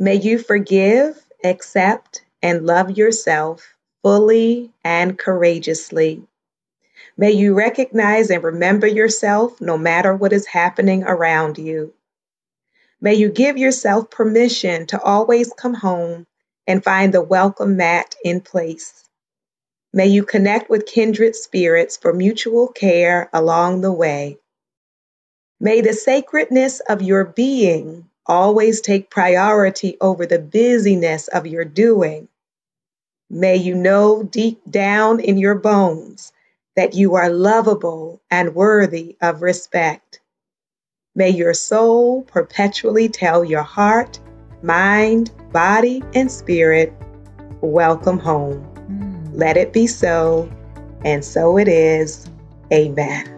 May you forgive, accept, and love yourself fully and courageously. May you recognize and remember yourself no matter what is happening around you. May you give yourself permission to always come home and find the welcome mat in place. May you connect with kindred spirits for mutual care along the way. May the sacredness of your being always take priority over the busyness of your doing. May you know deep down in your bones that you are lovable and worthy of respect. May your soul perpetually tell your heart, mind, body, and spirit, Welcome home. Mm. Let it be so, and so it is. Amen.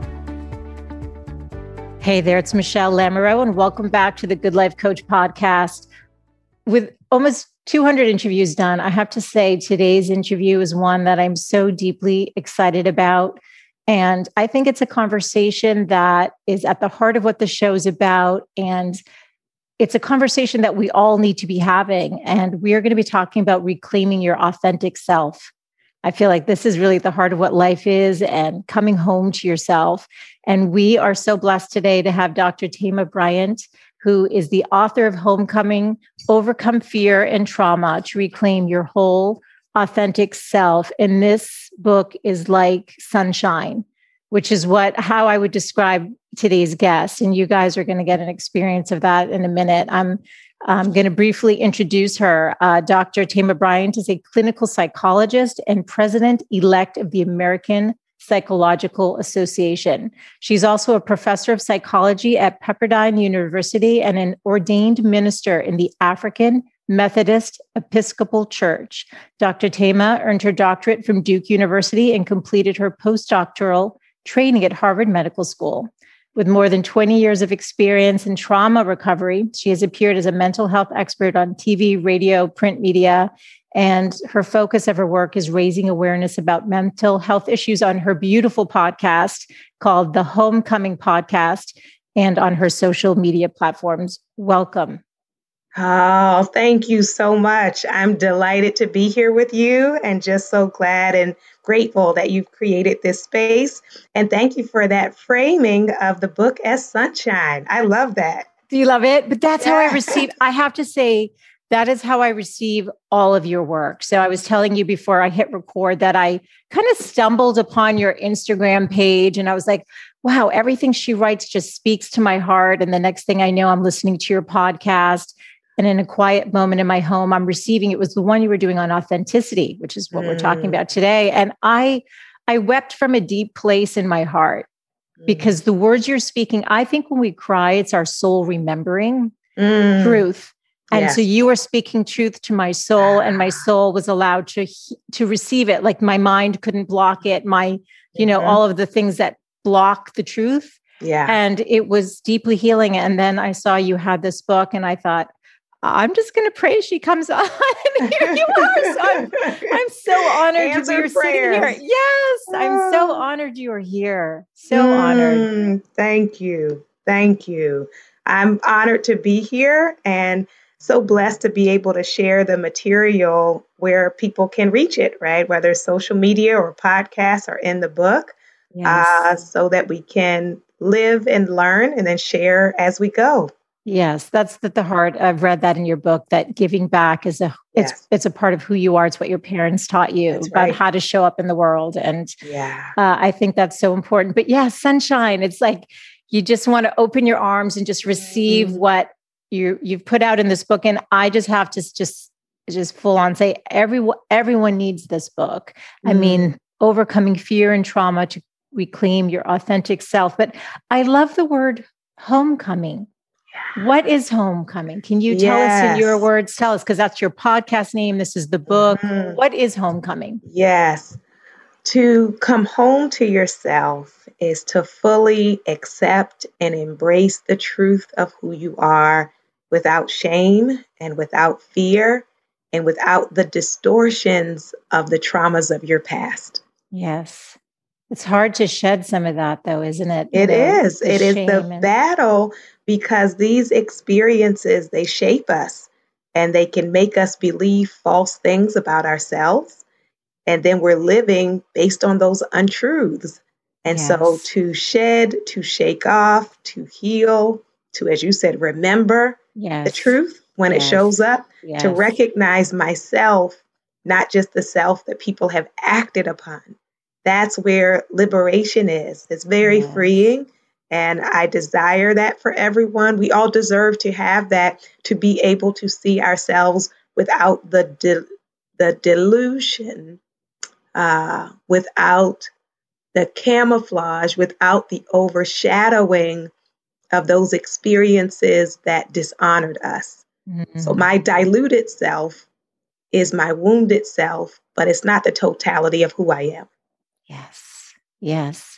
Hey there, it's Michelle Lamoureux, and welcome back to the Good Life Coach podcast. With almost 200 interviews done. I have to say, today's interview is one that I'm so deeply excited about. And I think it's a conversation that is at the heart of what the show is about. And it's a conversation that we all need to be having. And we are going to be talking about reclaiming your authentic self. I feel like this is really at the heart of what life is and coming home to yourself. And we are so blessed today to have Dr. Thema Bryant who is the author of Homecoming Overcome Fear and Trauma to Reclaim Your Whole Authentic Self. And this book is like sunshine, which is what how I would describe today's guest. And you guys are going to get an experience of that in a minute. I'm I'm going to briefly introduce her. Uh, Dr. Thema Bryant is a clinical psychologist and president elect of the American Psychological Association. She's also a professor of psychology at Pepperdine University and an ordained minister in the African Methodist Episcopal Church. Dr. Thema earned her doctorate from Duke University and completed her postdoctoral training at Harvard Medical School. With more than 20 years of experience in trauma recovery, she has appeared as a mental health expert on TV, radio, print media, and her focus of her work is raising awareness about mental health issues on her beautiful podcast called the Homecoming Podcast and on her social media platforms. Welcome. Oh, thank you so much. I'm delighted to be here with you and just so glad and grateful that you've created this space. And thank you for that framing of the book as sunshine. I love that. Do you love it? But that's yeah. how I receive. I have to say, that is how I receive all of your work. So I was telling you before I hit record that I kind of stumbled upon your Instagram page and I was like, wow, everything she writes just speaks to my heart. And the next thing I know, I'm listening to your podcast. And in a quiet moment in my home, I'm receiving it was the one you were doing on authenticity, which is what mm. we're talking mm. about today. And I I wept from a deep place in my heart mm. because the words you're speaking, I think when we cry, it's our soul remembering mm. truth and yes. so you were speaking truth to my soul and my soul was allowed to to receive it like my mind couldn't block it my you know all of the things that block the truth yeah and it was deeply healing and then i saw you had this book and i thought I'm just going to pray she comes on. here you are. So I'm, I'm, so honored Answer you're sitting here. Yes, I'm so oh. honored you are here. So mm, honored. Thank you. Thank you. I'm honored to be here and so blessed to be able to share the material where people can reach it, right? Whether it's social media or podcasts or in the book, yes. uh, so that we can live and learn and then share as we go. Yes, that's at the heart. I've read that in your book that giving back is a it's yes. it's a part of who you are. It's what your parents taught you that's about how to show up in the world, and yeah, uh, I think that's so important. But yeah, sunshine. It's like you just want to open your arms and just receive mm-hmm. what you you've put out in this book and i just have to just just full on say everyone everyone needs this book mm. i mean overcoming fear and trauma to reclaim your authentic self but i love the word homecoming What is homecoming? Can you tell yes. us in your words? Tell us because that's your podcast name. This is the book. Mm-hmm. What is homecoming? Yes. To come home to yourself is to fully accept and embrace the truth of who you are without shame and without fear and without the distortions of the traumas of your past. Yes. It's hard to shed some of that, though, isn't it? It the, is. The it is the and... battle because these experiences they shape us and they can make us believe false things about ourselves and then we're living based on those untruths and yes. so to shed to shake off to heal to as you said remember yes. the truth when yes. it shows up to recognize myself not just the self that people have acted upon that's where liberation is it's very freeing and I desire that for everyone. We all deserve to have that, to be able to see ourselves without the, de- the delusion, uh, without the camouflage, without the overshadowing of those experiences that dishonored us. Mm-hmm. So, my diluted self is my wounded self, but it's not the totality of who I am. Yes. Yes.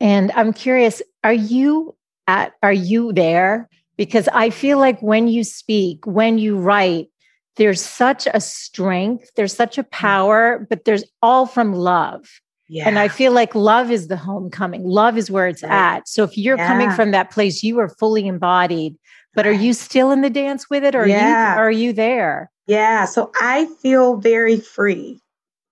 And I'm curious, are you at are you there? Because I feel like when you speak, when you write, there's such a strength, there's such a mm. power, but there's all from love. Yeah. And I feel like love is the homecoming. Love is where it's right. at. So if you're yeah. coming from that place, you are fully embodied. But are you still in the dance with it or yeah. are, you, are you there? Yeah. So I feel very free.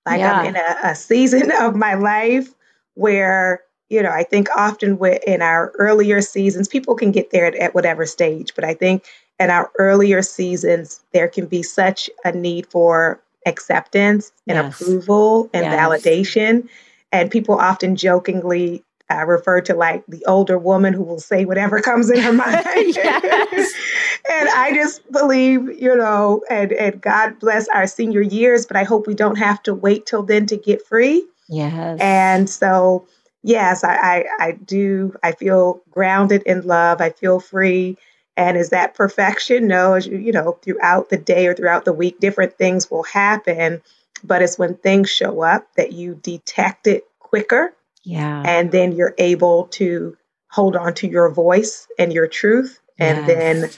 Like. I'm in a, a season of my life where you know, I think often in our earlier seasons, people can get there at, at, whatever stage, but I think in our earlier seasons, there can be such a need for acceptance and yes. approval and yes. validation. And people often jokingly uh, refer to like the older woman who will say whatever comes in her mind. and I just believe, you know, and, and God bless our senior years, but I hope we don't have to wait till then to get free. Yes. And so, yes, I, I, I do. I feel grounded in love. I feel free. And is that perfection? No, as you, you know, throughout the day or throughout the week, different things will happen. But it's when things show up that you detect it quicker. Yeah. And then you're able to hold on to your voice and your truth and yes. then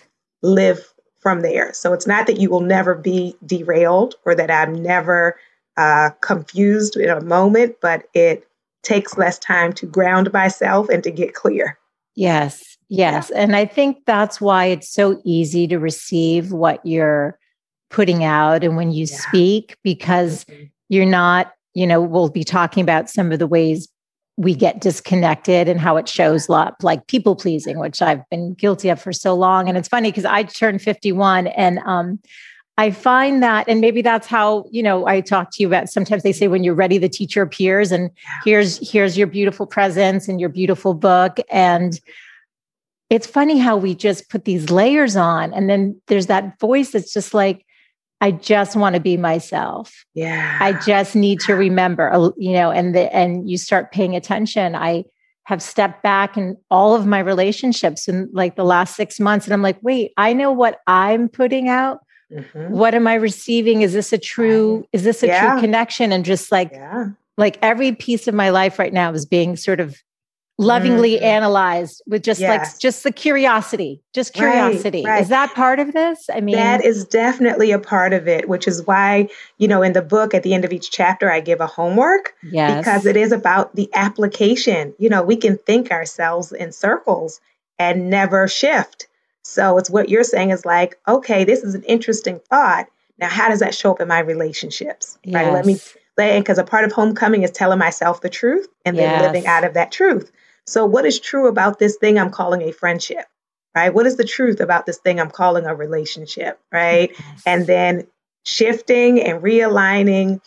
live from there. So it's not that you will never be derailed or that I'm never uh, confused in a moment, but it takes less time to ground myself and to get clear. Yes, yes. Yeah. And I think that's why it's so easy to receive what you're putting out and when you yeah. speak, because mm-hmm. you're not, you know, we'll be talking about some of the ways we get disconnected and how it shows up like people pleasing which i've been guilty of for so long and it's funny because i turned 51 and um, I find that, and maybe that's how, you know, I talk to you about sometimes they say when you're ready, the teacher appears and here's, here's your beautiful presence and your beautiful book. And it's funny how we just put these layers on. And then there's that voice that's just like, I just want to be myself. Yeah. I just need to remember, you know, and the, and you start paying attention. I have stepped back in all of my relationships in like the last six months. And I'm like, wait, I know what I'm putting out Mm-hmm. What am I receiving? Is this a true, is this a yeah. true connection? And just like, yeah. like every piece of my life right now is being sort of lovingly mm-hmm. analyzed with just yes. like just the curiosity just curiosity right, right. is that part of this i mean that is definitely a part of it which is why you know in the book at the end of each chapter i give a homework yes. because it is about the application you know we can think ourselves in circles and never shift so it's what you're saying is like, okay, this is an interesting thought. Now, how does that show up in my relationships? Yes. Right. Let me because a part of homecoming is telling myself the truth and then yes. living out of that truth. So, what is true about this thing I'm calling a friendship? Right? What is the truth about this thing I'm calling a relationship? Right? Yes. And then shifting and realigning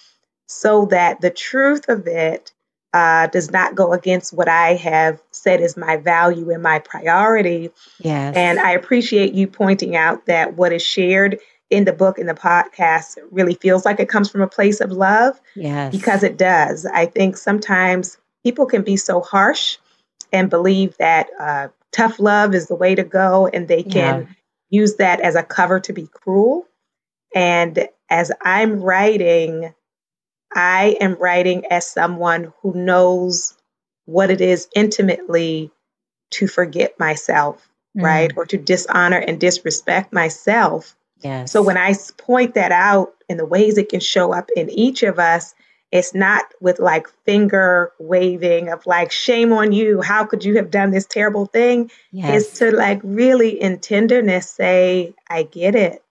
so that the truth of it uh, does not go against what I have said is my value and my priority. Yes. And I appreciate you pointing out that what is shared in the book and the podcast really feels like it comes from a place of love. Yes. Because it does. I think sometimes people can be so harsh and believe that uh, tough love is the way to go, and they can yeah. use that as a cover to be cruel. And as I'm writing, I am writing as someone who knows what it is intimately to forget myself, mm. right? Or to dishonor and disrespect myself. Yes. So when I point that out in the ways it can show up in each of us, it's not with like finger waving of like, shame on you. How could you have done this terrible thing? Yes. It's to like really in tenderness say, I get it.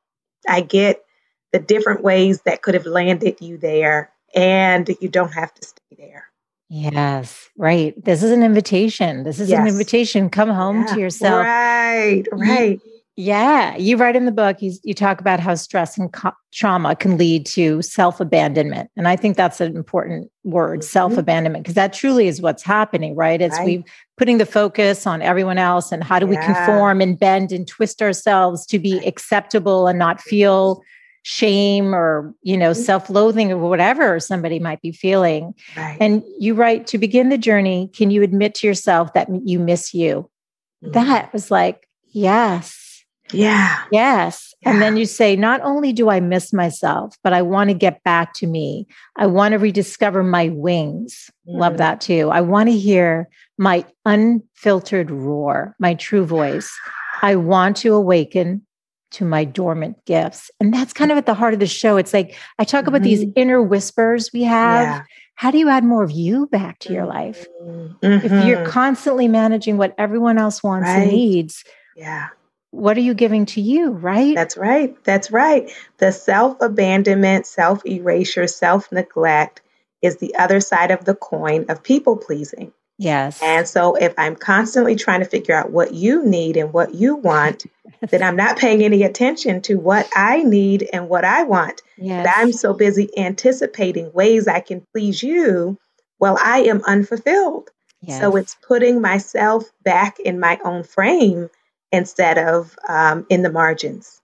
I get the different ways that could have landed you there, and you don't have to stay there. Yes, right. This is an invitation. This is yes. an invitation. Come home yeah. to yourself. Right, right. Yeah, you write in the book, you, you talk about how stress and co- trauma can lead to self abandonment. And I think that's an important word, mm-hmm. self abandonment, because that truly is what's happening, right? It's right. we putting the focus on everyone else and how do yeah. we conform and bend and twist ourselves to be acceptable and not feel shame or you know mm-hmm. self-loathing or whatever somebody might be feeling right. and you write to begin the journey can you admit to yourself that you miss you mm-hmm. that was like yes yeah yes yeah. and then you say not only do i miss myself but i want to get back to me i want to rediscover my wings mm-hmm. love that too i want to hear my unfiltered roar my true voice i want to awaken to my dormant gifts. And that's kind of at the heart of the show. It's like I talk about mm-hmm. these inner whispers we have. Yeah. How do you add more of you back to your life? Mm-hmm. If you're constantly managing what everyone else wants right. and needs, yeah. What are you giving to you, right? That's right. That's right. The self abandonment, self erasure, self neglect is the other side of the coin of people pleasing. Yes. And so if I'm constantly trying to figure out what you need and what you want, then I'm not paying any attention to what I need and what I want. Yes. But I'm so busy anticipating ways I can please you while I am unfulfilled. Yes. So it's putting myself back in my own frame instead of um, in the margins.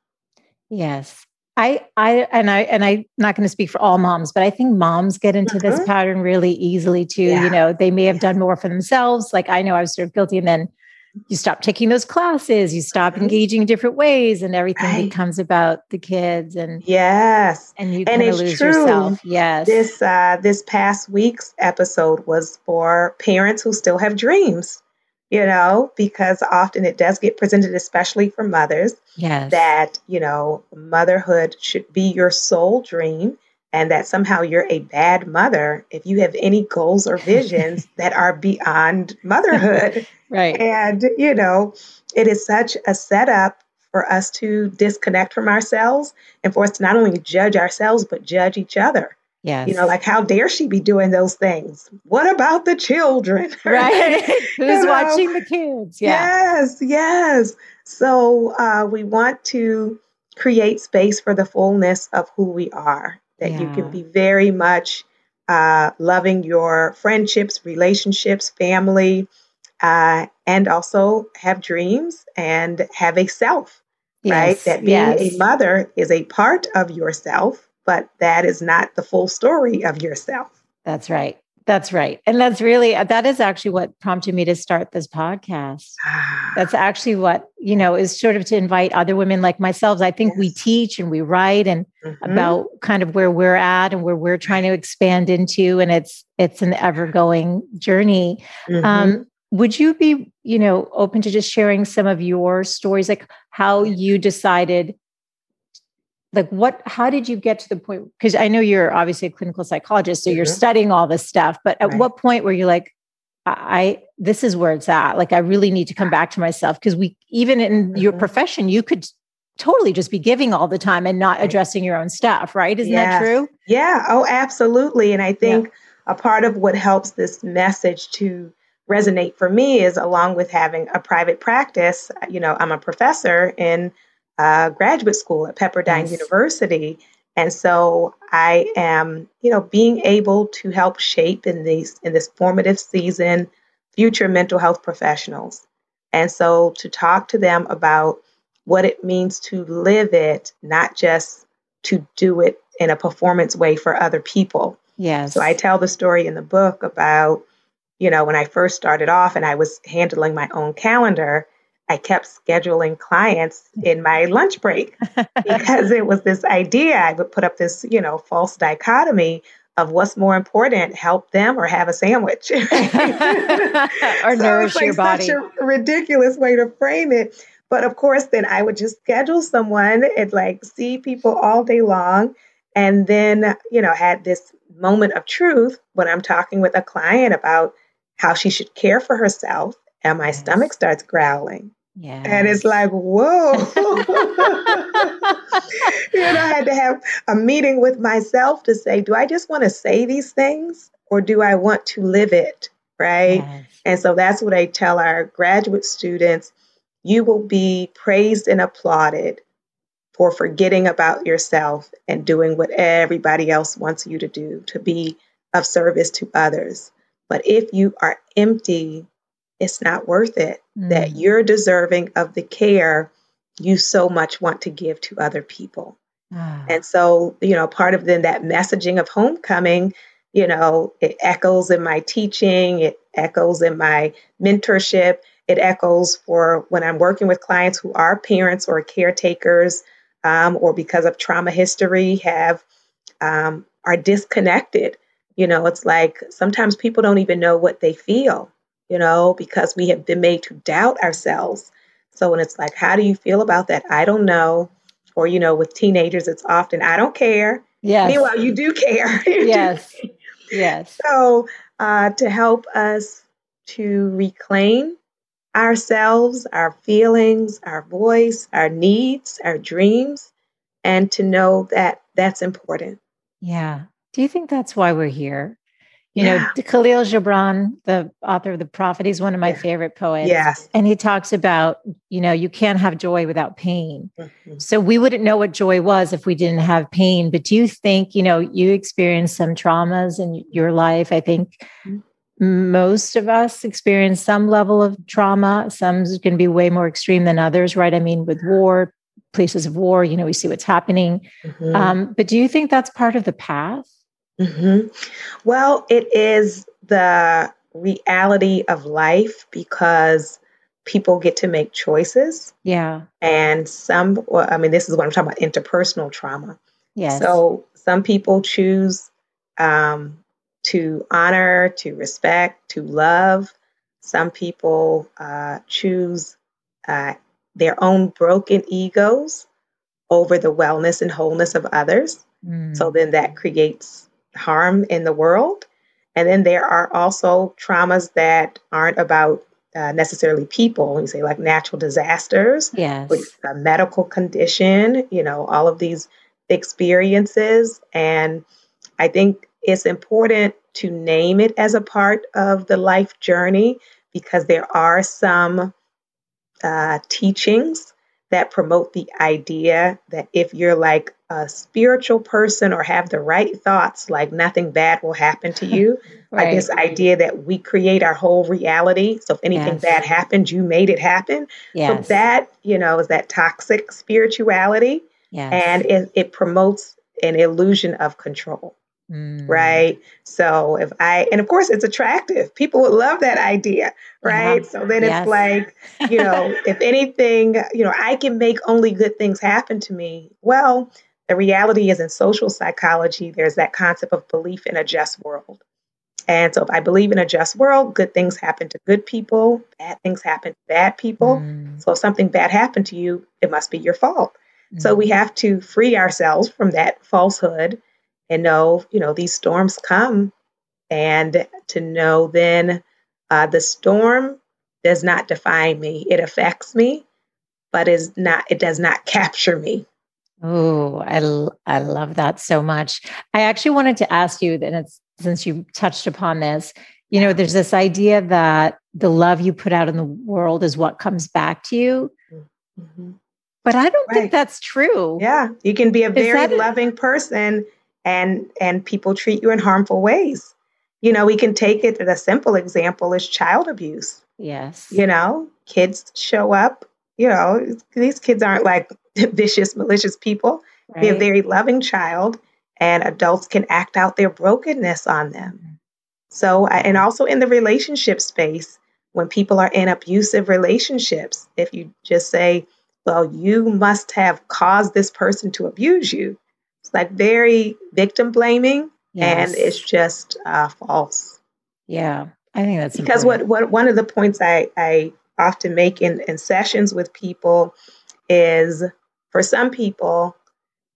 Yes. I, I, and I, and I'm not going to speak for all moms, but I think moms get into mm-hmm. this pattern really easily too. Yeah. You know, they may have done more for themselves. Like I know I was sort of guilty, and then you stop taking those classes, you stop mm-hmm. engaging in different ways, and everything right. becomes about the kids. And yes, and you kind of lose true. yourself. Yes, this uh, this past week's episode was for parents who still have dreams you know, because often it does get presented, especially for mothers, yes. that, you know, motherhood should be your sole dream and that somehow you're a bad mother if you have any goals or visions that are beyond motherhood. right. And, you know, it is such a setup for us to disconnect from ourselves and for us to not only judge ourselves, but judge each other. Yes. You know, like how dare she be doing those things? What about the children? Right. Who's you know? watching the kids? Yeah. Yes, yes. So uh, we want to create space for the fullness of who we are, that yeah. you can be very much uh, loving your friendships, relationships, family, uh, and also have dreams and have a self, yes. right? That being yes. a mother is a part of yourself but that is not the full story of yourself. That's right. That's right. And that's really, that is actually what prompted me to start this podcast. that's actually what, you know, is sort of to invite other women like myself. I think yes. we teach and we write and mm-hmm. about kind of where we're at and where we're trying to expand into. And it's, it's an ever going journey. Mm-hmm. Um, would you be, you know, open to just sharing some of your stories, like how you decided like what how did you get to the point because i know you're obviously a clinical psychologist so mm-hmm. you're studying all this stuff but at right. what point were you like I, this is where it's at like i really need to come back to myself because we even in mm-hmm. your profession you could totally just be giving all the time and not addressing your own stuff right isn't yes. that true yeah oh absolutely and i think yeah. a part of what helps this message to resonate for me is along with having a private practice you know i'm a professor in uh, graduate school at Pepperdine yes. University. And so I am, you know, being able to help shape in these in this formative season future mental health professionals. And so to talk to them about what it means to live it, not just to do it in a performance way for other people. Yes. So I tell the story in the book about you know, when I first started off and I was handling my own calendar, I kept scheduling clients in my lunch break because it was this idea. I would put up this, you know, false dichotomy of what's more important, help them or have a sandwich. or so nourish like your body. Such a ridiculous way to frame it. But of course, then I would just schedule someone and like see people all day long. And then, you know, had this moment of truth when I'm talking with a client about how she should care for herself. And my yes. stomach starts growling. Yeah. And it's like, whoa. you know, I had to have a meeting with myself to say, do I just want to say these things or do I want to live it? Right. Yes. And so that's what I tell our graduate students. You will be praised and applauded for forgetting about yourself and doing what everybody else wants you to do to be of service to others. But if you are empty it's not worth it. Mm. That you're deserving of the care you so much want to give to other people. Ah. And so, you know, part of then that messaging of homecoming, you know, it echoes in my teaching, it echoes in my mentorship, it echoes for when I'm working with clients who are parents or caretakers, um, or because of trauma history have um, are disconnected. You know, it's like sometimes people don't even know what they feel you know, because we have been made to doubt ourselves. So when it's like, how do you feel about that? I don't know. Or, you know, with teenagers, it's often, I don't care. Yes. Meanwhile, you do care. you yes. Do care. Yes. So uh, to help us to reclaim ourselves, our feelings, our voice, our needs, our dreams, and to know that that's important. Yeah. Do you think that's why we're here? You yeah. know, Khalil Gibran, the author of The Prophet, he's one of my yeah. favorite poets. Yes. And he talks about, you know, you can't have joy without pain. Mm-hmm. So we wouldn't know what joy was if we didn't have pain. But do you think, you know, you experienced some traumas in your life? I think mm-hmm. most of us experience some level of trauma. Some can be way more extreme than others, right? I mean, with war, places of war, you know, we see what's happening. Mm-hmm. Um, but do you think that's part of the path? Mm-hmm. Well, it is the reality of life because people get to make choices. Yeah. And some, well, I mean, this is what I'm talking about interpersonal trauma. Yes. So some people choose um, to honor, to respect, to love. Some people uh, choose uh, their own broken egos over the wellness and wholeness of others. Mm. So then that creates harm in the world. And then there are also traumas that aren't about uh, necessarily people. You say like natural disasters, yes, a medical condition. You know, all of these experiences, and I think it's important to name it as a part of the life journey because there are some uh, teachings that promote the idea that if you're like a spiritual person or have the right thoughts, like nothing bad will happen to you. right. Like this idea that we create our whole reality. So if anything yes. bad happened, you made it happen. Yes. So that, you know, is that toxic spirituality. Yes. And it, it promotes an illusion of control. Mm. Right. So if I, and of course it's attractive, people would love that idea. Right. So then yes. it's like, you know, if anything, you know, I can make only good things happen to me. Well, the reality is in social psychology, there's that concept of belief in a just world. And so if I believe in a just world, good things happen to good people, bad things happen to bad people. Mm. So if something bad happened to you, it must be your fault. Mm. So we have to free ourselves from that falsehood and know, you know, these storms come and to know then uh, the storm does not define me. It affects me, but is not, it does not capture me. Oh, I, I love that so much. I actually wanted to ask you, and it's since you touched upon this, you know, there's this idea that the love you put out in the world is what comes back to you. Mm-hmm. But I don't right. think that's true. Yeah, you can be a very loving person and and people treat you in harmful ways. You know, we can take it a simple example is child abuse. Yes. You know, kids show up, you know, these kids aren't like vicious, malicious people. Right. They're a very loving child, and adults can act out their brokenness on them. So, and also in the relationship space, when people are in abusive relationships, if you just say, well, you must have caused this person to abuse you, it's like very victim blaming yes. and it's just uh, false. Yeah, I think that's because what, what one of the points I, I often make in, in sessions with people is for some people,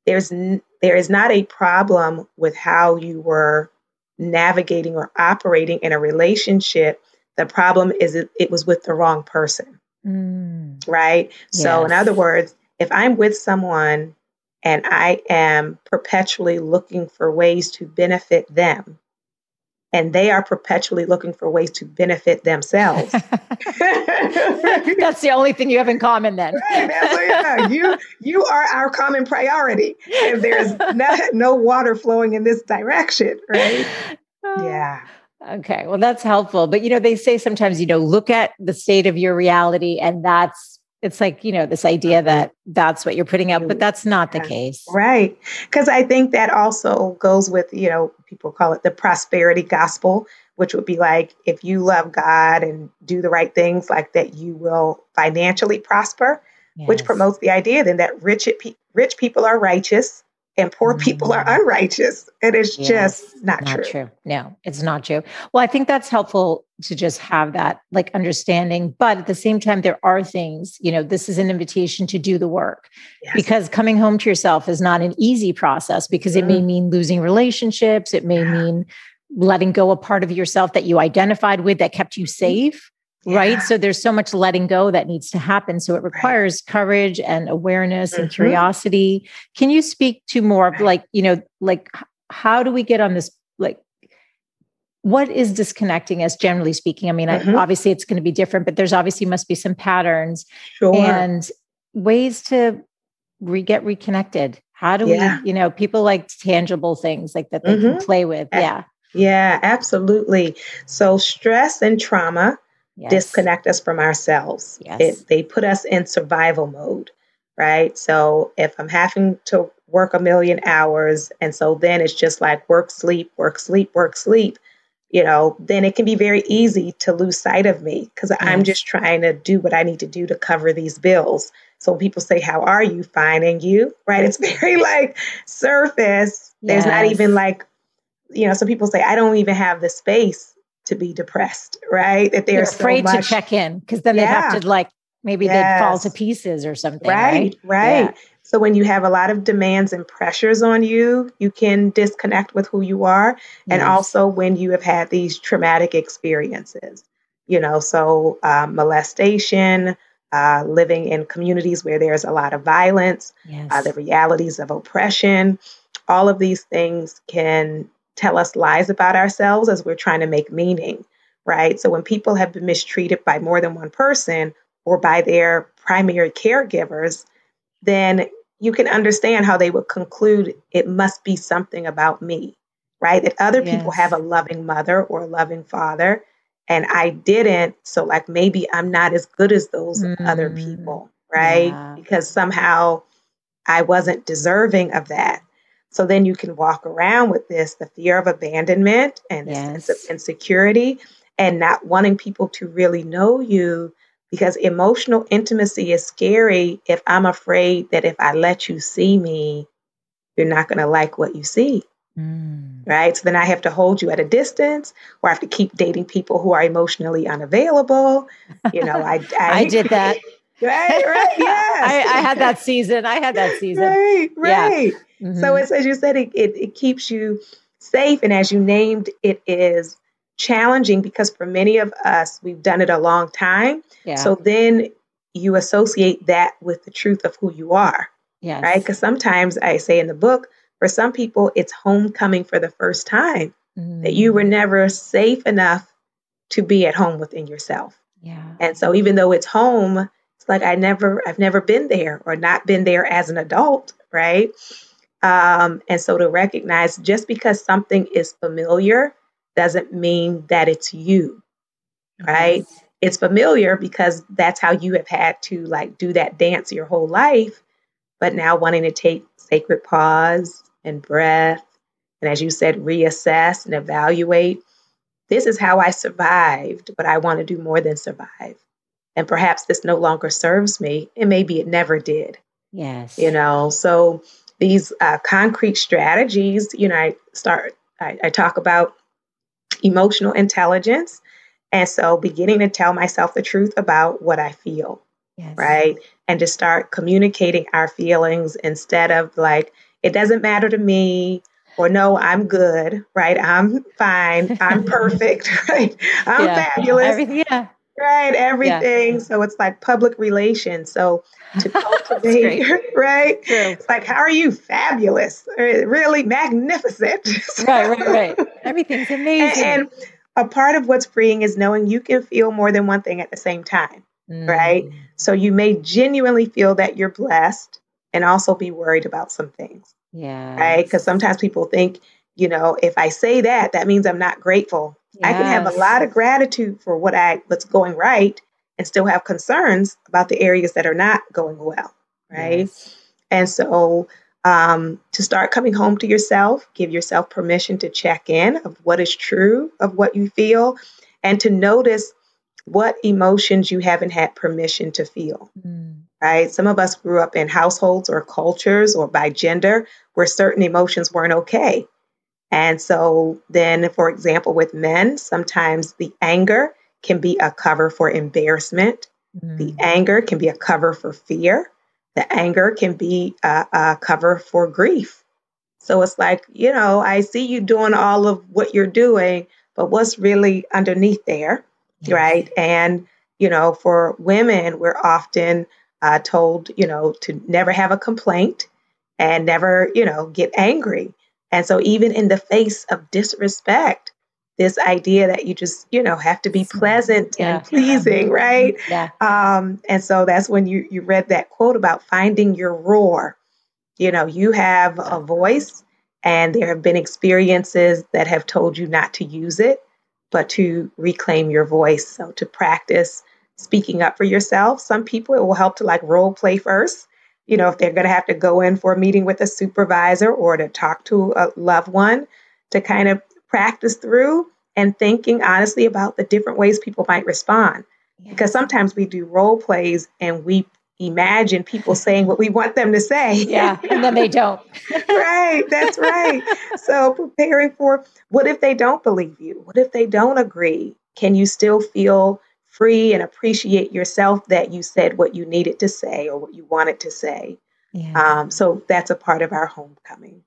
there's n- there is not a problem with how you were navigating or operating in a relationship. The problem is it, it was with the wrong person. Mm. Right? Yes. So, in other words, if I'm with someone and I am perpetually looking for ways to benefit them, and they are perpetually looking for ways to benefit themselves. that's the only thing you have in common then. right, yeah. You you are our common priority. And there's no, no water flowing in this direction, right? Yeah. Okay. Well, that's helpful. But you know, they say sometimes, you know, look at the state of your reality and that's it's like you know this idea mm-hmm. that that's what you're putting out but that's not the case right because i think that also goes with you know people call it the prosperity gospel which would be like if you love god and do the right things like that you will financially prosper yes. which promotes the idea then that rich rich people are righteous and poor people are mm-hmm. unrighteous. It is yes, just not, not true. true. No, it's not true. Well, I think that's helpful to just have that like understanding. But at the same time, there are things, you know, this is an invitation to do the work yes. because coming home to yourself is not an easy process because mm-hmm. it may mm-hmm. mean losing relationships. It may mean letting go a part of yourself that you identified with that kept you safe yeah. right? So there's so much letting go that needs to happen. So it requires right. courage and awareness mm-hmm. and curiosity. Can you speak to more of like, you know, like how do we get on this like what is disconnecting us generally speaking? I mean, mm-hmm. I, obviously it's going to be different, but there's obviously must be some patterns sure. and ways to re- get reconnected. How do yeah. we, you know, people like tangible things like that they mm-hmm. can play with. Yeah. Yeah, absolutely. So stress and trauma yes. disconnect us from ourselves. Yes. It, they put us in survival mode, right? So if I'm having to work a million hours, and so then it's just like work, sleep, work, sleep, work, sleep, you know, then it can be very easy to lose sight of me because yes. I'm just trying to do what I need to do to cover these bills. So when people say, How are you? Fine, and you, right? It's very like surface. There's not even like, you know, some people say, I don't even have the space to be depressed, right? That they're, afraid so much, to check in because then yeah. they'd have to like maybe yes. they'd fall to pieces or something. Right, right. right. Yeah. So when you have a lot of demands and pressures on you, you can disconnect with who you are. And yes. also when you have had these traumatic experiences, you know, so um, molestation, uh, living in communities where there's a lot of violence, yes. uh, the realities of oppression, all of these things can tell us lies about ourselves as we're trying to make meaning, right? So when people have been mistreated by more than one person or by their primary caregivers, then you can understand how they would conclude it must be something about me, right? That other yes. people have a loving mother or a loving father and I didn't. So, like, maybe I'm not as good as those mm. other people, right? Yeah. Because somehow I wasn't deserving of that. So then you can walk around with this the fear of abandonment and yes. sense of insecurity and not wanting people to really know you because emotional intimacy is scary if I'm afraid that if I let you see me, you're not going to like what you see. Mm. Right. So then I have to hold you at a distance or I have to keep dating people who are emotionally unavailable. You know, I, I, I did that. Right, right, yes. I, I, had that season. I had that season. Right, right. Yeah. Mm-hmm. So it's as you said, it, it, it keeps you safe. And as you named, it is challenging because for many of us, we've done it a long time. Yeah. So then you associate that with the truth of who you are. Yes. Right. Because sometimes I say in the book, for some people, it's homecoming for the first time mm. that you were mm. never safe enough to be at home within yourself. Yeah. And so even though it's home, it's like I never, I've never been there or not been there as an adult, right? Um, and so to recognize just because something is familiar doesn't mean that it's you, right? Yes. It's familiar because that's how you have had to like do that dance your whole life, but now wanting to take sacred pause and breath, and as you said, reassess and evaluate, this is how I survived, but I want to do more than survive. And perhaps this no longer serves me, and maybe it never did. Yes. You know, so these uh, concrete strategies, you know, I start, I, I talk about emotional intelligence. And so beginning to tell myself the truth about what I feel, yes. right? And to start communicating our feelings instead of like, it doesn't matter to me, or no, I'm good, right? I'm fine. I'm perfect, right? I'm yeah. fabulous. Everything, yeah. Right, everything. Yeah. So it's like public relations. So to cultivate, right? True. It's like, how are you? Fabulous, really magnificent. right, right, right. Everything's amazing. And, and, a part of what's freeing is knowing you can feel more than one thing at the same time, mm. right? So you may genuinely feel that you're blessed and also be worried about some things. Yeah. Right? Because sometimes people think, you know, if I say that, that means I'm not grateful. Yes. I can have a lot of gratitude for what I what's going right and still have concerns about the areas that are not going well. Right. Yes. And so um, to start coming home to yourself, give yourself permission to check in of what is true of what you feel and to notice what emotions you haven't had permission to feel. Mm right? Some of us grew up in households or cultures or by gender where certain emotions weren't okay. And so then, for example, with men, sometimes the anger can be a cover for embarrassment. Mm. The anger can be a cover for fear. The anger can be a, a cover for grief. So it's like, you know, I see you doing all of what you're doing, but what's really underneath there, yes. right? And, you know, for women, we're often uh, told, you know, to never have a complaint and never, you know, get angry. And so, even in the face of disrespect, this idea that you just, you know, have to be pleasant yeah. and pleasing, right? Yeah. Um, and so that's when you you read that quote about finding your roar. You know, you have a voice, and there have been experiences that have told you not to use it, but to reclaim your voice. So to practice speaking up for yourself. Some people, it will help to like role play first. You know, if they're going to have to go in for a meeting with a supervisor or to talk to a loved one, to kind of practice through and thinking honestly about the different ways people might respond. Yes. Because sometimes we do role plays and we imagine people saying what we want them to say. Yeah, and then they don't. right, that's right. So preparing for what if they don't believe you? What if they don't agree? Can you still feel free and appreciate yourself that you said what you needed to say or what you wanted to say. Yeah. Um, so that's a part of our homecoming.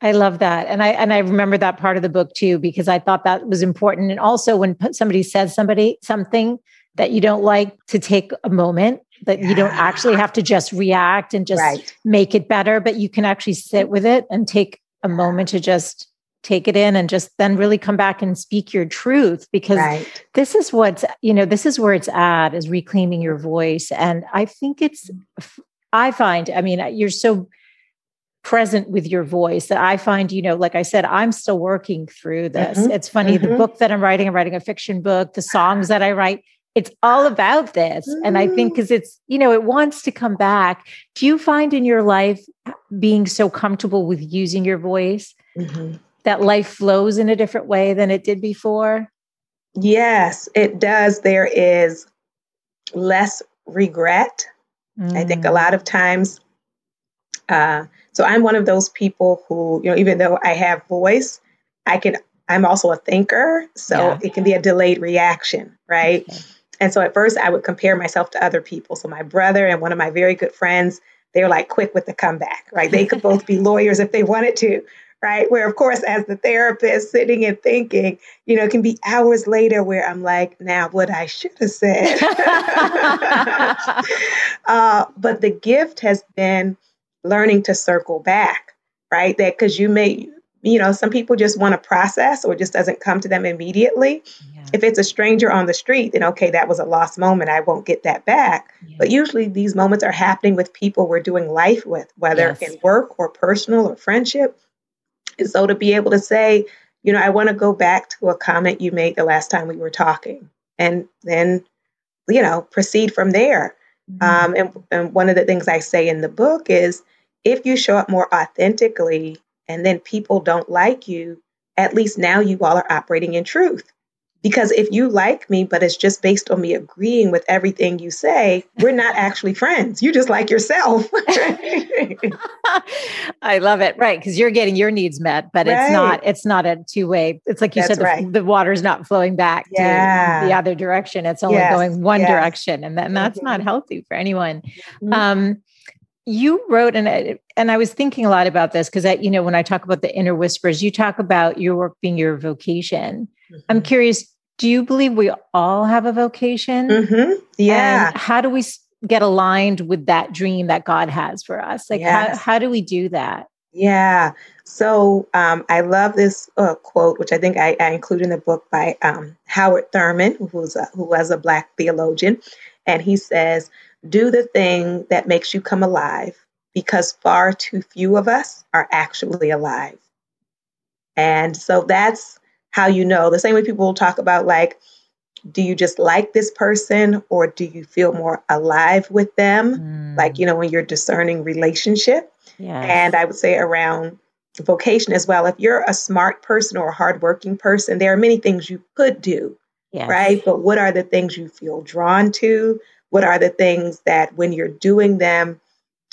I love that, and I and I remember that part of the book too because I thought that was important. And also, when somebody says somebody something that you don't like, to take a moment that yeah. you don't actually have to just react and just right. make it better, but you can actually sit with it and take a moment to just take it in and just then really come back and speak your truth because right. this is what's you know this is where it's at is reclaiming your voice and i think it's i find i mean you're so present with your voice that i find you know like i said i'm still working through this mm-hmm. it's funny mm-hmm. the book that i'm writing i'm writing a fiction book the songs that i write it's all about this mm-hmm. and i think because mm. it's you know it wants to come back do you find in your life being so comfortable with using your voice mm-hmm that life flows in a different way than it did before? Yes, it does. There is less regret. Mm. I think a mm. lot of times, uh, so I'm one of those people who, you know, even though I have voice, I can, I'm also a thinker. So yeah. it can be a delayed reaction, right? Okay. And so at first I would compare myself to other people. So my brother and one of my very good friends, they're like quick with the comeback, right? They could both be lawyers if they wanted to, right? Where, of course, as the therapist sitting and thinking, you know, it can be hours later where I'm like, now what I should have said. uh, but the gift has been learning to circle back, right? That because you may, you know, some people just want to process or just doesn't come to them immediately. Yeah. If it's a stranger on the street, then okay, that was a lost moment. I won't get that back. Yeah. But usually these moments are happening with people we're doing life with, whether yes. in work or personal or friendship. And so to be able to say, you know, I want to go back to a comment you made the last time we were talking, and then, you know, proceed from there. Mm-hmm. Um, and, and one of the things I say in the book is if you show up more authentically and then people don't like you, at least now you all are operating in truth. Because if you like me, but it's just based on me agreeing with everything you say, we're not actually friends. You just like yourself. I love it. Right. Because you're getting your needs met, but right. it's not, it's not a two way. It's like you That's said, the, right. the water's not flowing back yeah. to the other direction. It's only yes. going one yes. direction. And, that, and that's mm-hmm. not healthy for anyone. Mm-hmm. Um, you wrote and I, and I was thinking a lot about this because I you know when I talk about the inner whispers you talk about your work being your vocation. Mm-hmm. I'm curious do you believe we all have a vocation? Mm-hmm. Yeah. And how do we get aligned with that dream that God has for us? Like, yes. how, how do we do that? Yeah. So um, I love this uh, quote, which I think I, I, include in the book by um, Howard Thurman, who's a, who was a Black theologian. And he says, Do the thing that makes you come alive because far too few of us are actually alive. And so that's how you know. The same way people will talk about like, do you just like this person or do you feel more alive with them? Mm. Like, you know, when you're discerning relationship. Yes. And I would say around vocation as well. If you're a smart person or a hardworking person, there are many things you could do, yes. right? But what are the things you feel drawn to? What are the things that when you're doing them,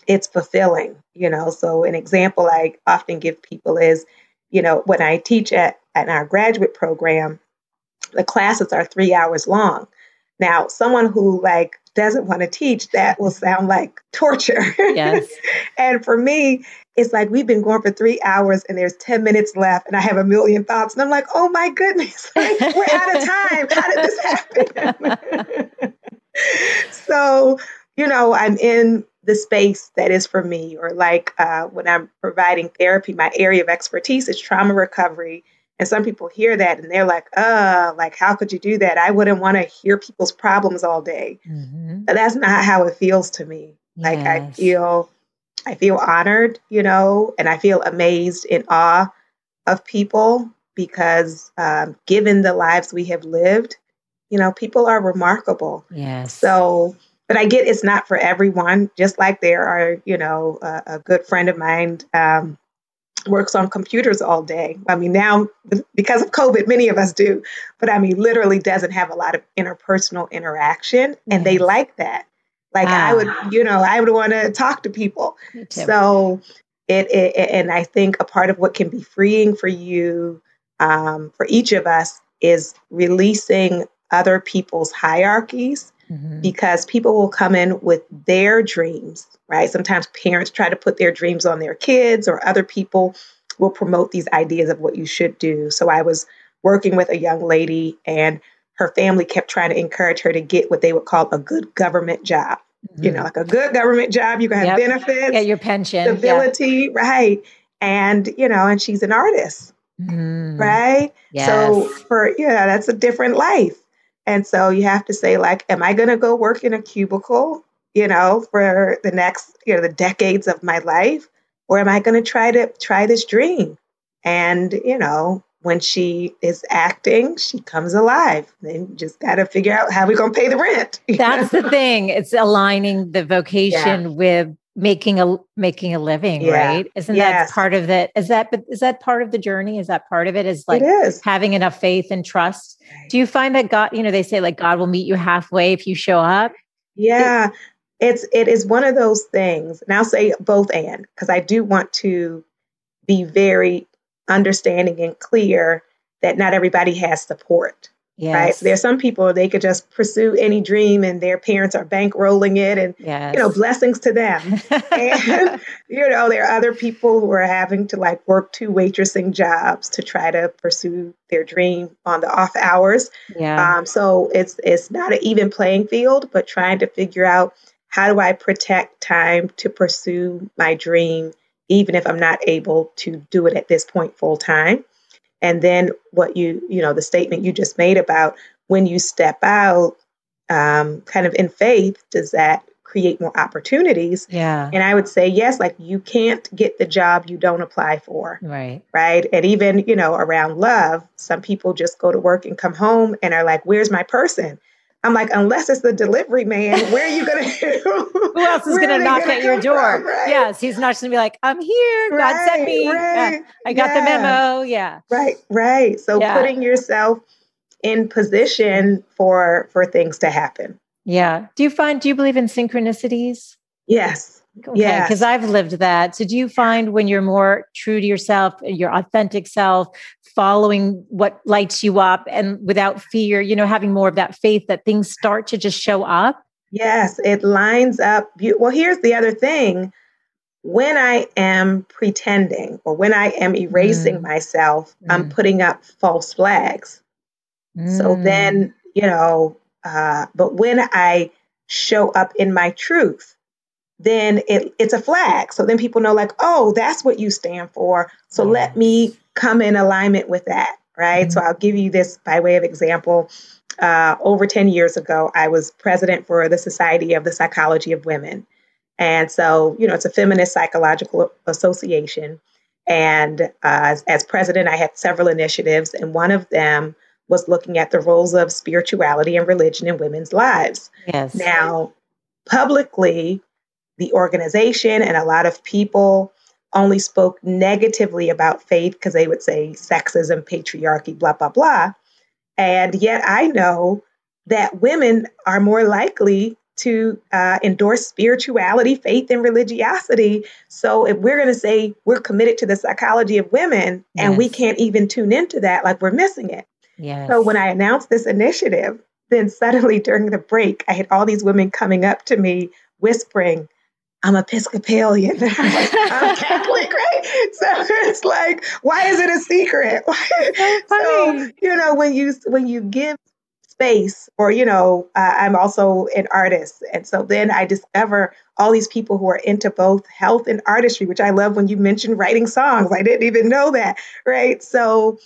it's fulfilling, you know? So, an example I often give people is, you know, when I teach at in our graduate program, the classes are three hours long. Now, someone who like doesn't want to teach, that will sound like torture. Yes. and for me, it's like we've been going for three hours and there's 10 minutes left and I have a million thoughts. And I'm like, oh my goodness, like, we're out of time. How did this happen? so, you know, I'm in the space that is for me, or like uh, when I'm providing therapy, my area of expertise is trauma recovery and some people hear that and they're like, uh, like, how could you do that? I wouldn't want to hear people's problems all day. Mm-hmm. But that's not how it feels to me. Yes. Like I feel I feel honored, you know, and I feel amazed in awe of people because um, given the lives we have lived, you know, people are remarkable. Yes. So, but I get it's not for everyone. Just like there are, you know, a good friend of mine um, works on computers all day. I mean, now because of COVID, many of us do, but I mean, literally doesn't have a lot of interpersonal interaction, and they like that. Like ah. I would, ah. you know, I would want to talk to people. So it, it, and I think a part of what can be freeing for you, um, for each of us, is releasing other people's hierarchies mm-hmm. because people will come in with their dreams, right? Sometimes parents try to put their dreams on their kids, or other people will promote these ideas of what you should do. So I was working with a young lady, and her family kept trying to encourage her to get what they would call a good government job. Mm-hmm. You know, like a good government job, you can have yep. benefits, get your pension, stability, yeah. right? And you know, and she's an artist, mm. right? Yes. So for yeah, that's a different life. And so you have to say, like, am I going to go work in a cubicle, you know, for the next, you know, the decades of my life? Or am I going to try to try this dream? And, you know, when she is acting, she comes alive. Then just got to figure out how we're going to pay the rent. That's the thing. It's aligning the vocation yeah. with making a making a living yeah. right isn't yes. that part of it is that but is that part of the journey is that part of it is like it is. having enough faith and trust right. do you find that god you know they say like god will meet you halfway if you show up yeah it, it's it is one of those things and i'll say both and because i do want to be very understanding and clear that not everybody has support Yes. Right. There's some people they could just pursue any dream and their parents are bankrolling it and yes. you know, blessings to them. and you know, there are other people who are having to like work two waitressing jobs to try to pursue their dream on the off hours. Yeah. Um, so it's it's not an even playing field, but trying to figure out how do I protect time to pursue my dream, even if I'm not able to do it at this point full time. And then what you, you know, the statement you just made about when you step out, um, kind of in faith, does that create more opportunities? Yeah. And I would say, yes, like you can't get the job you don't apply for. Right. Right. And even, you know, around love, some people just go to work and come home and are like, where's my person? I'm like, unless it's the delivery man, where are you going to? Who else is going to knock at your door? From, right? Yes, he's not going to be like, I'm here. Right, God sent me. Right. Yeah, I got yeah. the memo. Yeah. Right, right. So yeah. putting yourself in position for for things to happen. Yeah. Do you find do you believe in synchronicities? Yes. Okay, yes. because I've lived that. So do you find when you're more true to yourself, your authentic self, following what lights you up and without fear, you know, having more of that faith that things start to just show up? Yes, it lines up. Well, here's the other thing when I am pretending or when I am erasing mm. myself, mm. I'm putting up false flags. Mm. So then, you know, uh, but when I show up in my truth, then it, it's a flag. So then people know, like, oh, that's what you stand for. So yes. let me come in alignment with that, right? So I'll give you this by way of example. Uh, over 10 years ago, I was president for the Society of the Psychology of Women. And so, you know, it's a feminist psychological association. And uh, as, as, president, I had several initiatives, and one of them was looking at the roles of spirituality and religion in women's lives. Yes. Now, publicly, the organization and a lot of people only spoke negatively about faith because they would say sexism, patriarchy, blah, blah, blah. And yet I know that women are more likely to uh, endorse spirituality, faith, and religiosity. So if we're going to say we're committed to the psychology of women yes. and we can't even tune into that, like we're missing it. Yes. So when I announced this initiative, then suddenly during the break, I had all these women coming up to me whispering, I'm Episcopalian. I'm, like, I'm Catholic, right? So it's like, why is it a secret? so, so you know, when you when you give space or you know uh, i'm also an artist and so then i discover all these people who are into both health and artistry which i love when you mentioned writing songs i didn't even know that right so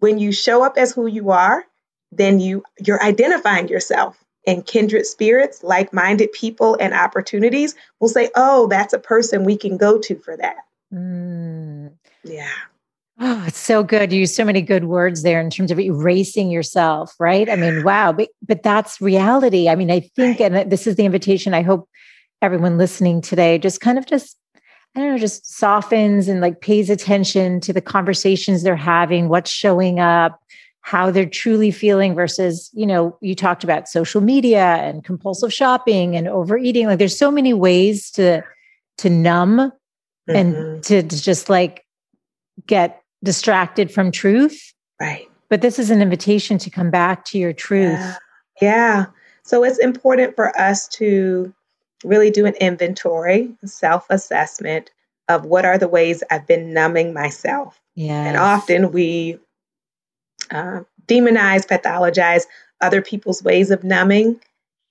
when you show up as who you are then you you're identifying yourself and kindred spirits like-minded people and opportunities will say oh that's a person we can go to for that mm. yeah Oh, it's so good. You use so many good words there in terms of erasing yourself, right? I mean, wow, but but that's reality. I mean, I think, and this is the invitation. I hope everyone listening today just kind of just, I don't know, just softens and like pays attention to the conversations they're having, what's showing up, how they're truly feeling versus, you know, you talked about social media and compulsive shopping and overeating. Like there's so many ways to to numb mm-hmm. and to, to just like get distracted from truth. Right. But this is an invitation to come back to your truth. Yeah. yeah. So it's important for us to really do an inventory, self assessment of what are the ways I've been numbing myself. Yeah. And often we uh, demonize, pathologize other people's ways of numbing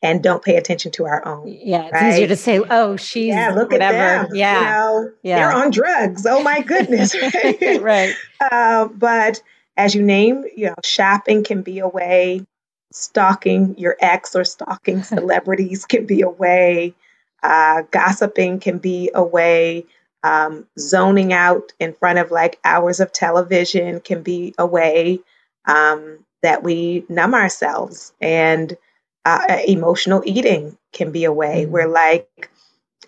and don't pay attention to our own. Yeah, it's right? easier to say, "Oh, she's yeah, look whatever." At them. Yeah, you know, yeah, they're on drugs. Oh my goodness, right? right. Uh, but as you name, you know, shopping can be a way. Stalking your ex or stalking celebrities can be a way. Uh, gossiping can be a way. Um, zoning out in front of like hours of television can be a way um, that we numb ourselves and uh, emotional eating can be a way mm-hmm. where like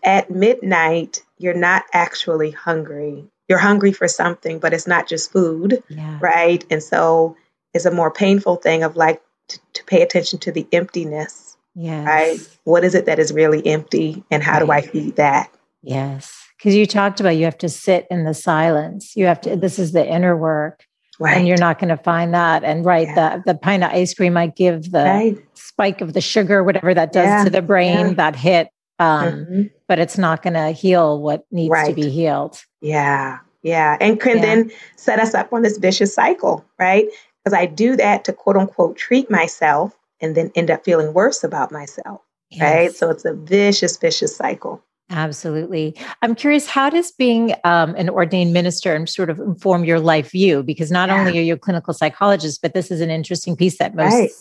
at midnight you're not actually hungry you're hungry for something but it's not just food yeah. right and so it's a more painful thing of like to, to pay attention to the emptiness yes. right what is it that is really empty and how right. do i feed that yes because you talked about you have to sit in the silence you have to this is the inner work Right. And you're not going to find that. And right, yeah. the the pint of ice cream might give the right. spike of the sugar, whatever that does yeah. to the brain, yeah. that hit. Um, mm-hmm. But it's not going to heal what needs right. to be healed. Yeah. Yeah. And can then set us up on this vicious cycle, right? Because I do that to quote unquote treat myself and then end up feeling worse about myself. Yes. Right. So it's a vicious, vicious cycle. Absolutely. I'm curious, how does being um, an ordained minister sort of inform your life view? Because not yeah. only are you a clinical psychologist, but this is an interesting piece that most right.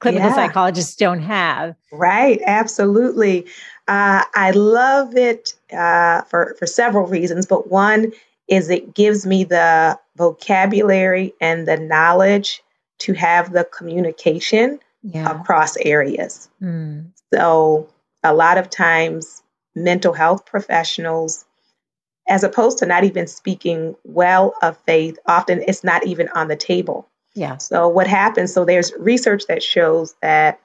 clinical yeah. psychologists don't have. Right. Absolutely. Uh, I love it uh, for, for several reasons, but one is it gives me the vocabulary and the knowledge to have the communication yeah. across areas. Mm. So a lot of times mental health professionals, as opposed to not even speaking well of faith, often it's not even on the table. Yeah. So what happens? So there's research that shows that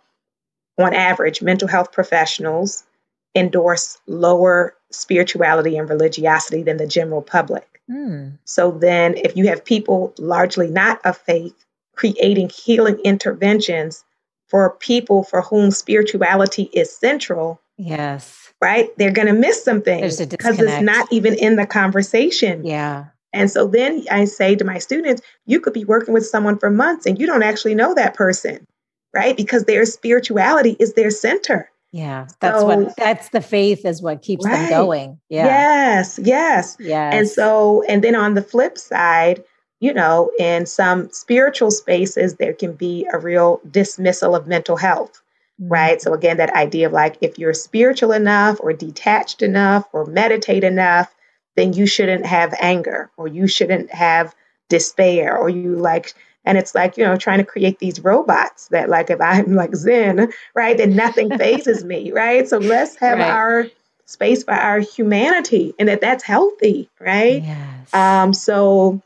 on average, mental health professionals endorse lower spirituality and religiosity than the general public. Mm. So then, if you have people largely not of faith creating healing interventions for people for whom spirituality is central, yes, right, they're going to miss something because it's not even in the conversation. Yeah. And so then I say to my students, you could be working with someone for months and you don't actually know that person, right? Because their spirituality is their center. Yeah, that's so, what that's the faith is what keeps right. them going. Yeah. Yes, yes. Yes. And so and then on the flip side, you know, in some spiritual spaces there can be a real dismissal of mental health. Mm-hmm. Right. So again, that idea of like if you're spiritual enough or detached enough or meditate enough, then you shouldn't have anger or you shouldn't have despair or you like and it's like you know trying to create these robots that like if i'm like zen right then nothing fazes me right so let's have right. our space for our humanity and that that's healthy right yes. um so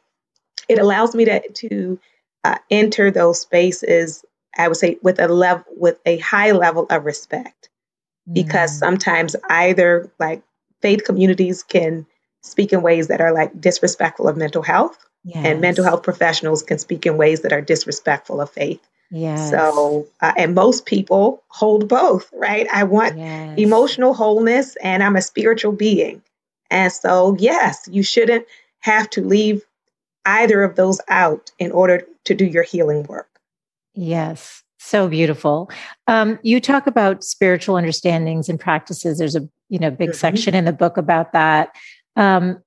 it allows me to to uh, enter those spaces i would say with a level with a high level of respect because mm. sometimes either like faith communities can speak in ways that are like disrespectful of mental health. Yes. And mental health professionals can speak in ways that are disrespectful of faith. Yeah. So, uh, and most people hold both, right? I want yes. emotional wholeness and I'm a spiritual being. And so, yes, you shouldn't have to leave either of those out in order to do your healing work. Yes. So beautiful. Um, you talk about spiritual understandings and practices. There's a you know big mm-hmm. section in the book about that. Um,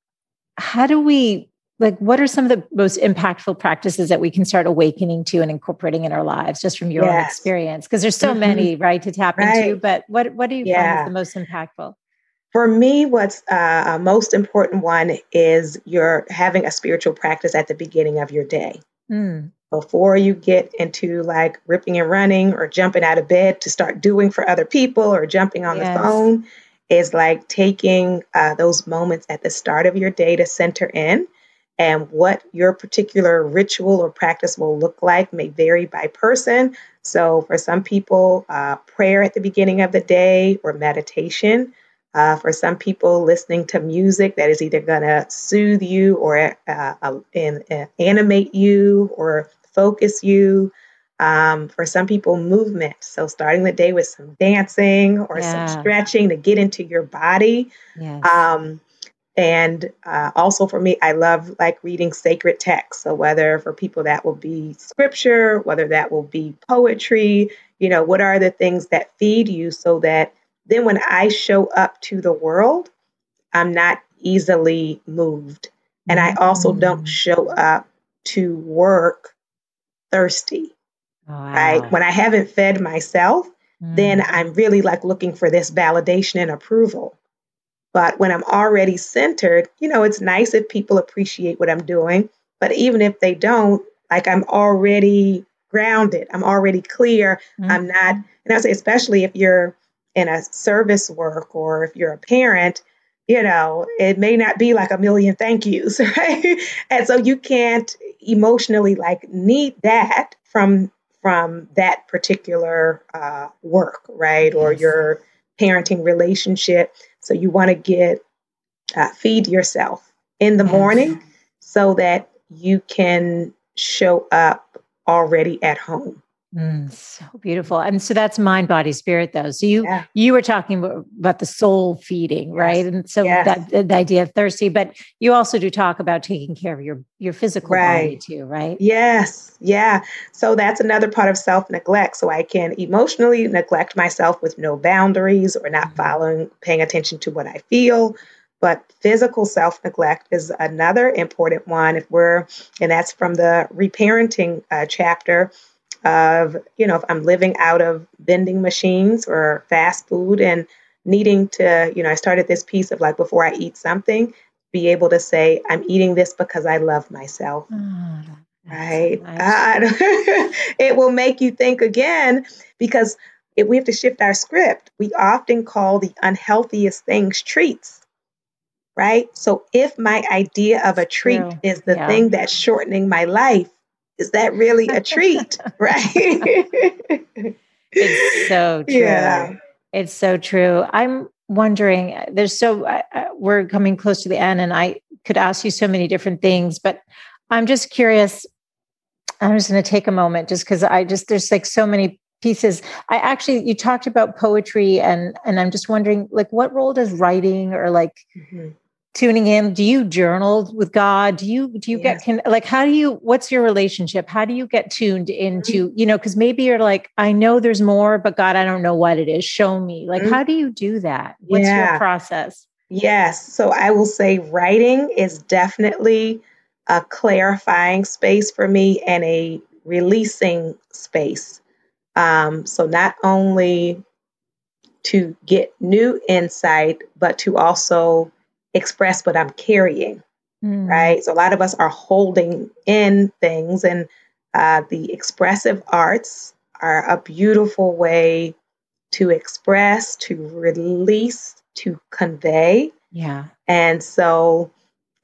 how do we like what are some of the most impactful practices that we can start awakening to and incorporating in our lives just from your yes. own experience because there's so mm-hmm. many right to tap right. into but what what do you yeah. find is the most impactful for me what's uh, a most important one is you're having a spiritual practice at the beginning of your day mm. Before you get into like ripping and running or jumping out of bed to start doing for other people or jumping on yes. the phone is like taking uh, those moments at the start of your day to center in. And what your particular ritual or practice will look like may vary by person. So, for some people, uh, prayer at the beginning of the day or meditation. Uh, for some people, listening to music that is either going to soothe you or uh, uh, animate you or focus you. Um, for some people, movement. So starting the day with some dancing or yeah. some stretching to get into your body. Yes. Um, and uh, also for me, I love like reading sacred texts. So whether for people that will be scripture, whether that will be poetry, you know, what are the things that feed you so that then when I show up to the world, I'm not easily moved. And I also mm-hmm. don't show up to work thirsty. Wow. Right. When I haven't fed myself, mm. then I'm really like looking for this validation and approval. But when I'm already centered, you know, it's nice if people appreciate what I'm doing. But even if they don't, like I'm already grounded, I'm already clear. Mm. I'm not, and I say, especially if you're in a service work or if you're a parent, you know, it may not be like a million thank yous, right? and so you can't emotionally like need that from from that particular uh, work, right? Yes. Or your parenting relationship. So you want to get uh, feed yourself in the yes. morning so that you can show up already at home. Mm, so beautiful. And so that's mind, body, spirit, though. So you yeah. you were talking about the soul feeding, yes. right? And so yes. that the idea of thirsty, but you also do talk about taking care of your your physical right. body too, right? Yes. Yeah. So that's another part of self neglect. So I can emotionally neglect myself with no boundaries or not mm-hmm. following, paying attention to what I feel. But physical self neglect is another important one. If we're, and that's from the reparenting uh, chapter of, you know, if I'm living out of vending machines or fast food and needing to, you know, I started this piece of like before I eat something, be able to say, I'm eating this because I love myself. Oh, right. Nice. it will make you think again because if we have to shift our script, we often call the unhealthiest things treats. Right. So if my idea of a treat True. is the yeah. thing that's shortening my life, is that really a treat? right? it's so true. Yeah. It's so true. I'm wondering, there's so, uh, we're coming close to the end, and I could ask you so many different things, but I'm just curious. I'm just going to take a moment just because I just, there's like so many pieces i actually you talked about poetry and and i'm just wondering like what role does writing or like mm-hmm tuning in? Do you journal with god? Do you do you get can like how do you what's your relationship? How do you get tuned into mm-hmm. you know because maybe you're like i know there's more but god i don't know what it is. Show me. Like mm-hmm. how do you do that? What's yeah. your process? Yes. So i will say writing is definitely a clarifying space for me and a releasing space. Um, so not only to get new insight but to also express what I'm carrying, mm. right? So a lot of us are holding in things, and uh, the expressive arts are a beautiful way to express, to release, to convey. Yeah. And so,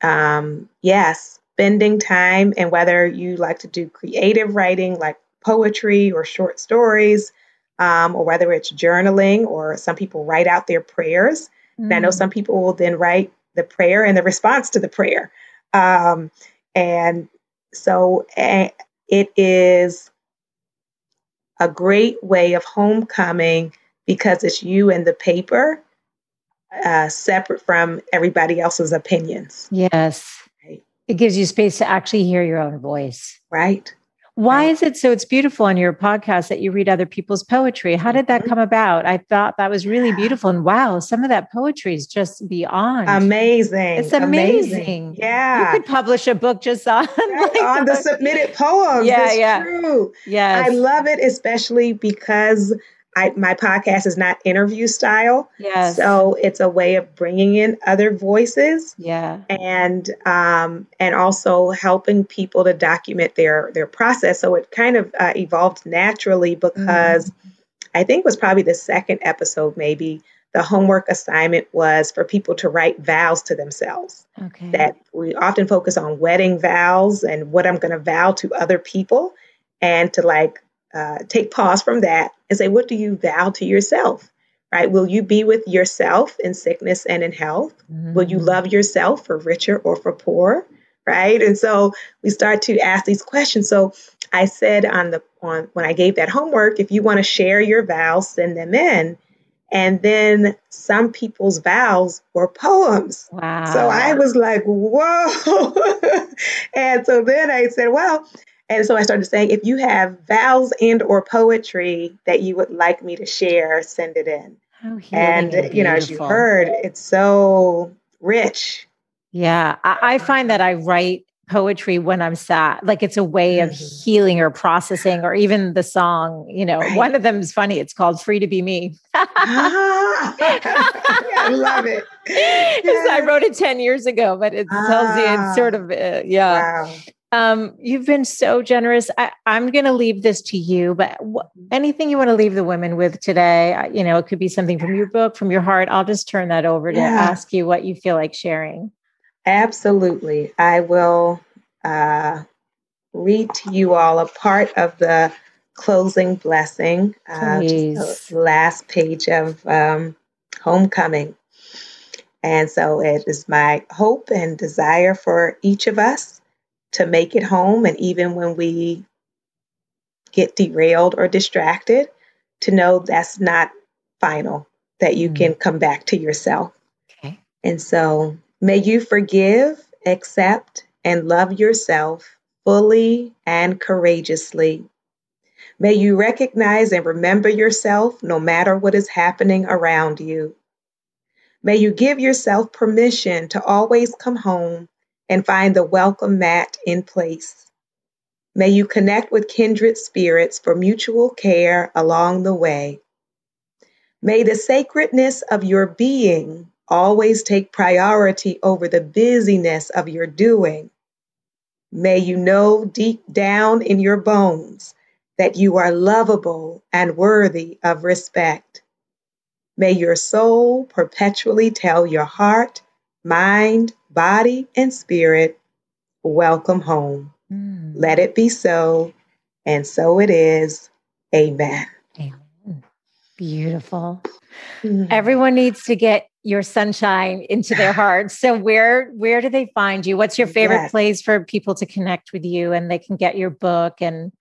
um, yes, spending time, and whether you like to do creative writing like poetry or short stories, um, or whether it's journaling or some people write out their prayers. Mm. And I know mm. some people will then write the prayer and the response to the prayer. Um, and so uh, it is a great way of homecoming because it's you and the paper uh, separate from everybody else's opinions. Yes. Right. It gives you space to actually hear your own voice. Right. Why is it so? It's beautiful on your podcast that you read other people's poetry. How did that mm-hmm. come about? I thought that was really beautiful. And wow, some of that poetry is just beyond amazing. It's amazing. amazing. Yeah. You could publish a book just on, like, on the submitted poems. Yeah, it's yeah. True. Yes. I love it, especially because I, my podcast is not interview style. Yes. So it's a way of bringing in other voices. Yeah. And um, and also helping people to document their their process. So it kind of uh, evolved naturally because mm. I think was probably the second episode maybe the homework assignment was for people to write vows to themselves. Okay. That we often focus on wedding vows and what I'm going to vow to other people and to like uh, take pause from that and say, what do you vow to yourself? Right? Will you be with yourself in sickness and in health? Mm-hmm. Will you mm-hmm. love yourself for richer or for poor? Right? And so we start to ask these questions. So I said on the on when I gave that homework, if you want to share your vows, send them in. And then some people's vows were poems. Wow. So I was like, whoa. and so then I said, well, and so I started saying, if you have vows and or poetry that you would like me to share, send it in. Oh, and, and you know, as you heard, it's so rich. Yeah. I, I, find that I write poetry when I'm sad. Like it's a way of mm-hmm. healing or processing, or even the song, you know, right. one of them is funny. It's called Free to Be Me. ah, I love it. Yeah. I wrote it 10 years ago, but it ah, tells you it's sort ah. of, uh, yeah. Wow. Um, you've been so generous. I, am going to leave this to you, but w- anything you want to leave the women with today, I, you know, it could be something from your book, from your heart. I'll just turn that over to yeah. ask you what you feel like sharing. Absolutely. I will uh, read to you all a part of the closing blessing, uh, the last page of um, Homecoming. And so it is my hope and desire for each of us to make it home. And even when we get derailed or distracted, to know that's not final, that you mm-hmm. can come back to yourself. Okay. And so may you forgive, accept, and love yourself fully and courageously. May you recognize and remember yourself no matter what is happening around you. May you give yourself permission to always come home and find the welcome mat in place. May you connect with kindred spirits for mutual care along the way. May the sacredness of your being always take priority over the busyness of your doing. May you know deep down in your bones that you are lovable and worthy of respect. May your soul perpetually tell your heart, mind, body, and spirit, welcome home. Mm. Let it be so, and so it is. Amen. Amen. Beautiful. Mm. Everyone needs to get your sunshine into their hearts. So where where do they find you? What's your favorite yes. place for people to connect with you and they can get your book and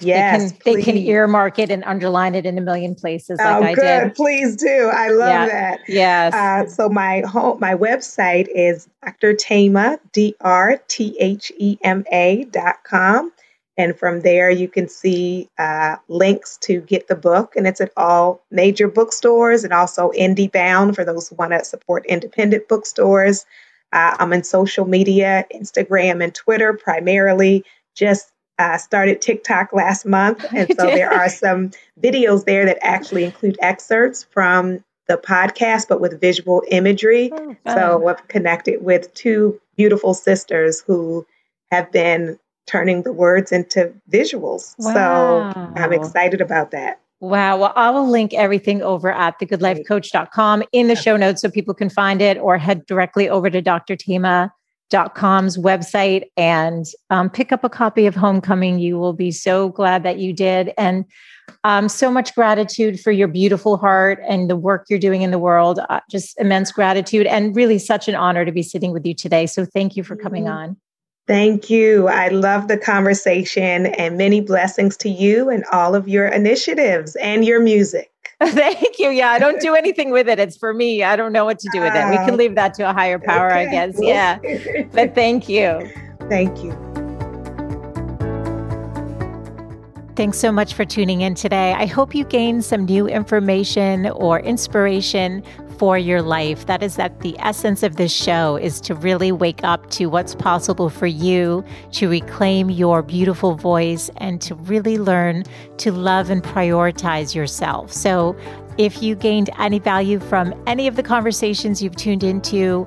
Yes, they can, they can, earmark it and underline it in a million places. Like oh, I good. Did. Please do. I love yeah. that. Yes. Uh, so my home, my website is Dr. Thema, D R T H E M A dot com. And from there, you can see uh, links to get the book. And it's at all major bookstores and also IndieBound for those who want to support independent bookstores. Uh, I'm in social media, Instagram and Twitter primarily. Just uh, started TikTok last month. And so there are some videos there that actually include excerpts from the podcast, but with visual imagery. Oh, so I've connected with two beautiful sisters who have been turning the words into visuals. Wow. So I'm excited about that. Wow. Well, I will link everything over at thegoodlifecoach.com in the show notes so people can find it or head directly over to drthema.com's website and um, pick up a copy of Homecoming. You will be so glad that you did. And um, so much gratitude for your beautiful heart and the work you're doing in the world. Uh, just immense gratitude and really such an honor to be sitting with you today. So thank you for coming mm-hmm. on. Thank you. I love the conversation and many blessings to you and all of your initiatives and your music. Thank you. Yeah, I don't do anything with it. It's for me. I don't know what to do with it. We can ah, leave that to a higher power, okay. I guess. Yeah. but thank you. Thank you. Thanks so much for tuning in today. I hope you gained some new information or inspiration for your life. That is that the essence of this show is to really wake up to what's possible for you, to reclaim your beautiful voice, and to really learn to love and prioritize yourself. So, if you gained any value from any of the conversations you've tuned into,